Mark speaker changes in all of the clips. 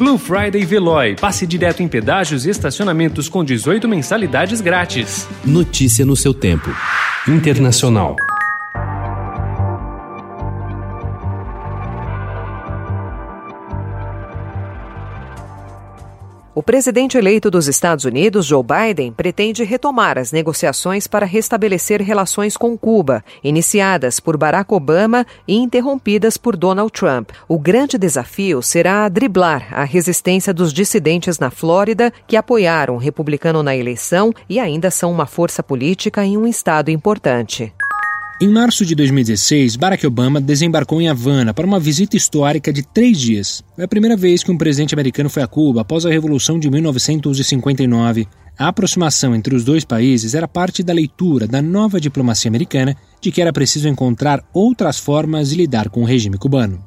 Speaker 1: Blue Friday Veloy. Passe direto em pedágios e estacionamentos com 18 mensalidades grátis.
Speaker 2: Notícia no seu tempo. Internacional.
Speaker 3: O presidente eleito dos Estados Unidos, Joe Biden, pretende retomar as negociações para restabelecer relações com Cuba, iniciadas por Barack Obama e interrompidas por Donald Trump. O grande desafio será driblar a resistência dos dissidentes na Flórida que apoiaram o republicano na eleição e ainda são uma força política em um estado importante.
Speaker 4: Em março de 2016, Barack Obama desembarcou em Havana para uma visita histórica de três dias. É a primeira vez que um presidente americano foi a Cuba após a Revolução de 1959. A aproximação entre os dois países era parte da leitura da nova diplomacia americana de que era preciso encontrar outras formas de lidar com o regime cubano.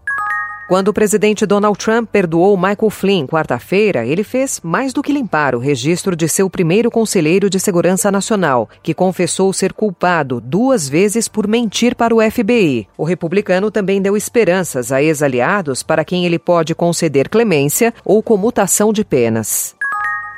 Speaker 3: Quando o presidente Donald Trump perdoou Michael Flynn quarta-feira, ele fez mais do que limpar o registro de seu primeiro conselheiro de segurança nacional, que confessou ser culpado duas vezes por mentir para o FBI. O republicano também deu esperanças a ex-aliados para quem ele pode conceder clemência ou comutação de penas.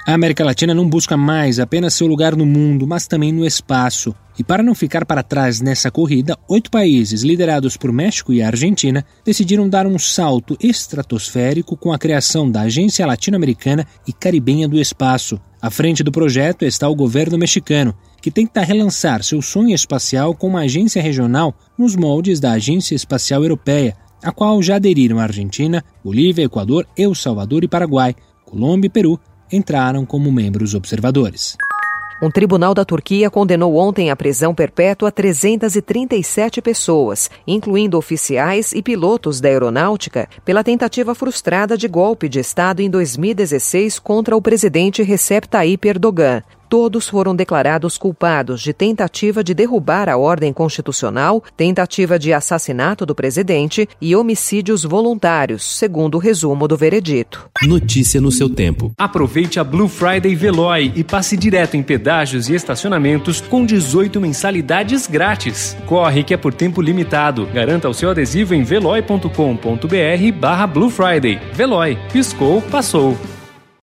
Speaker 4: A América Latina não busca mais apenas seu lugar no mundo, mas também no espaço. E para não ficar para trás nessa corrida, oito países, liderados por México e Argentina, decidiram dar um salto estratosférico com a criação da Agência Latino-Americana e Caribenha do Espaço. À frente do projeto está o governo mexicano, que tenta relançar seu sonho espacial com uma agência regional nos moldes da Agência Espacial Europeia, a qual já aderiram a Argentina, Bolívia, Equador, El Salvador e Paraguai, Colômbia e Peru entraram como membros observadores.
Speaker 3: Um tribunal da Turquia condenou ontem à prisão perpétua 337 pessoas, incluindo oficiais e pilotos da aeronáutica, pela tentativa frustrada de golpe de Estado em 2016 contra o presidente Recep Tayyip Erdogan. Todos foram declarados culpados de tentativa de derrubar a ordem constitucional, tentativa de assassinato do presidente e homicídios voluntários, segundo o resumo do veredito.
Speaker 2: Notícia no seu tempo.
Speaker 1: Aproveite a Blue Friday Veloy e passe direto em pedágios e estacionamentos com 18 mensalidades grátis. Corre que é por tempo limitado. Garanta o seu adesivo em veloy.com.br barra Blue Friday. Veloy. Piscou, passou.